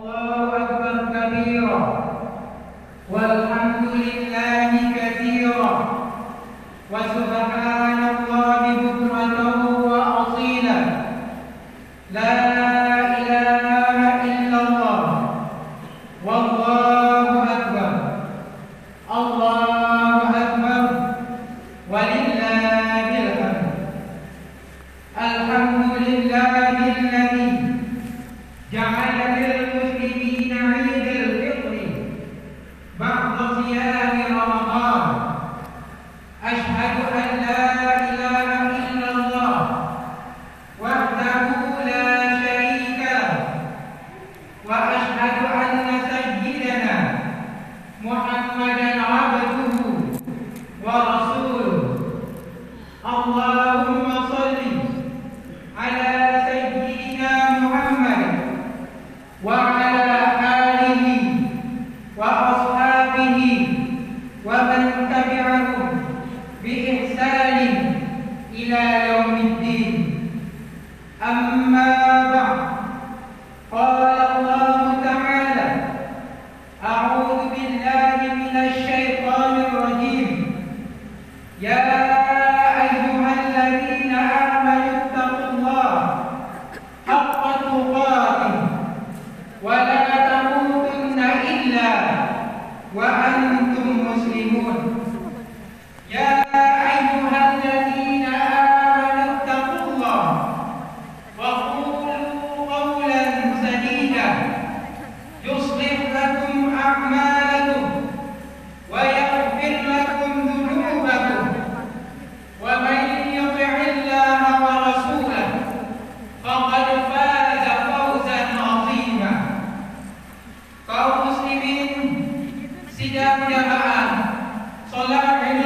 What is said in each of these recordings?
الله أكبر كبيرا. والحمد لله كثيرا. وسبحان Yeah. tidak solat sholat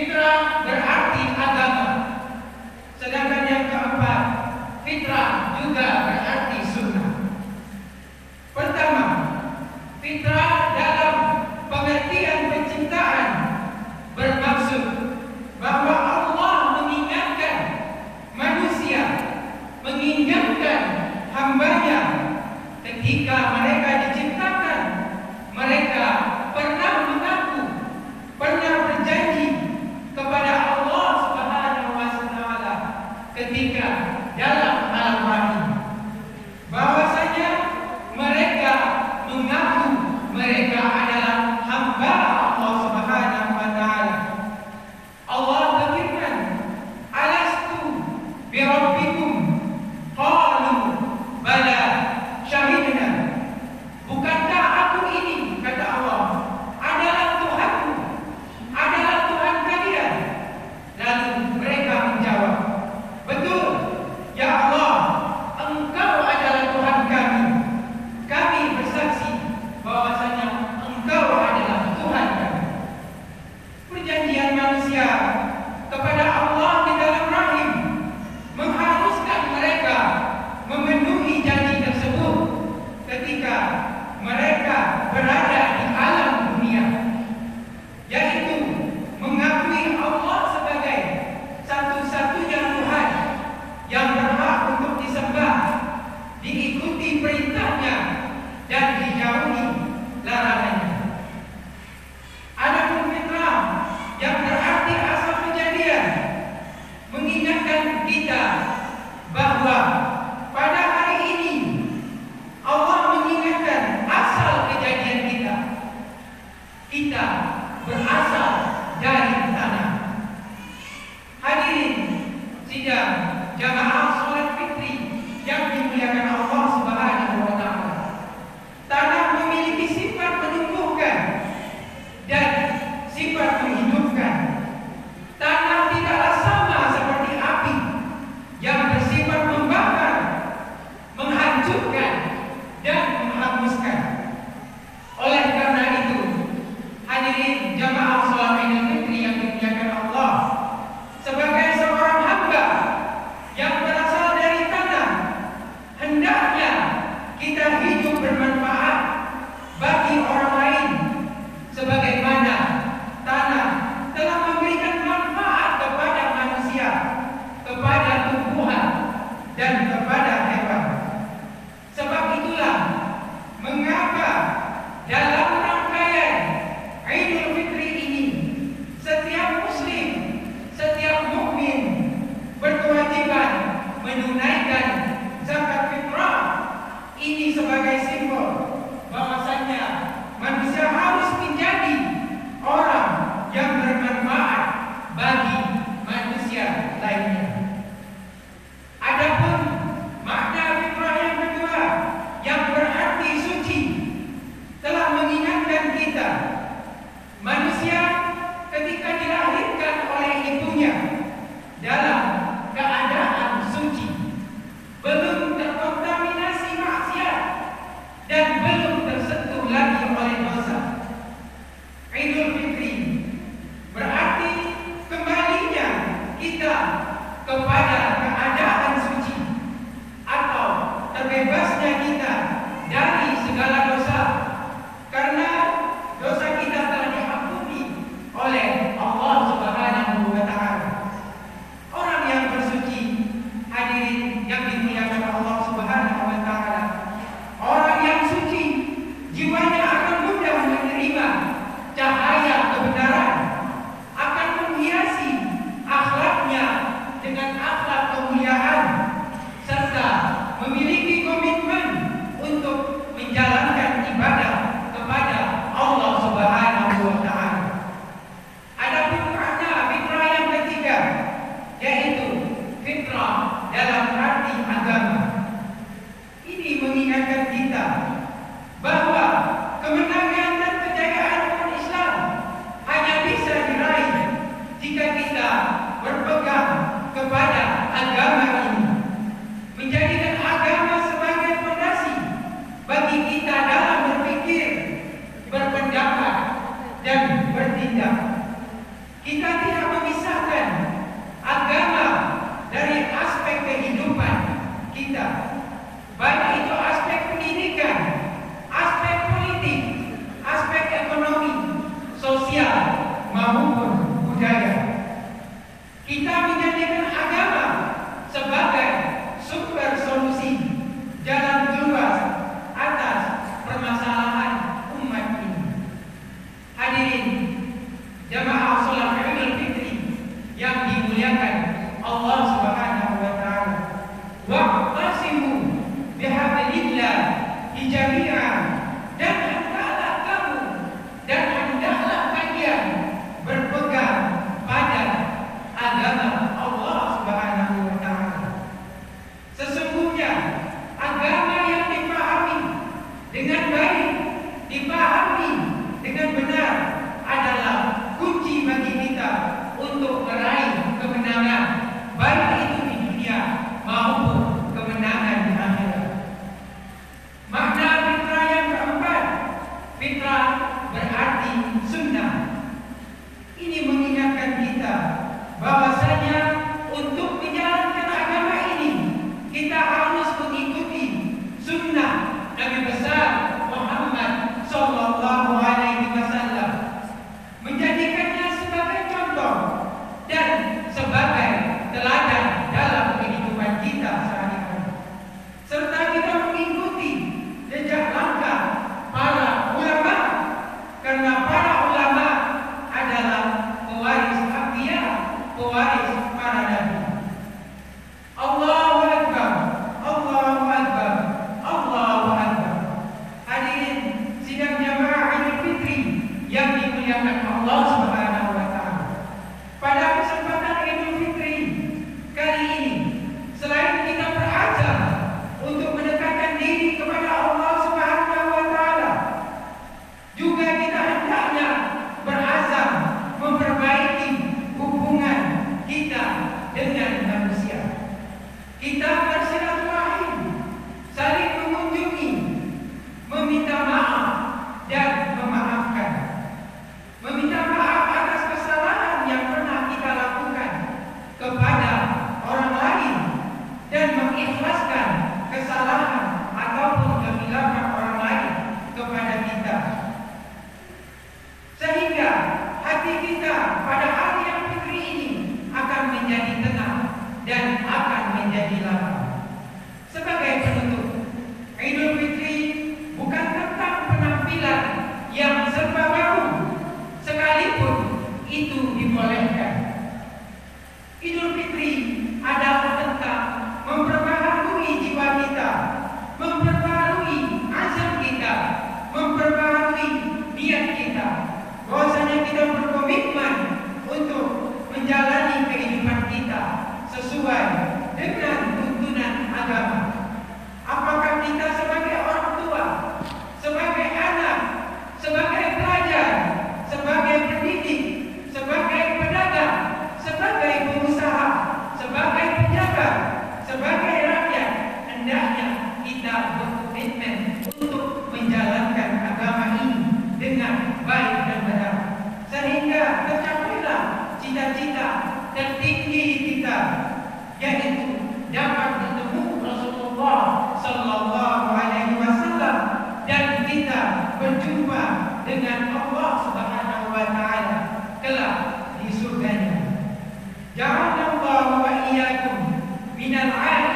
Fitrah berarti agama. Sedangkan yang keempat, fitrah juga berarti sunnah. Pertama, fitrah invitar Sim, a yaitu dapat bertemu Rasulullah sallallahu alaihi wasallam dan kita berjumpa dengan Allah Subhanahu wa taala kelak di surganya. Ja'alallahu wa iyyakum minal 'alam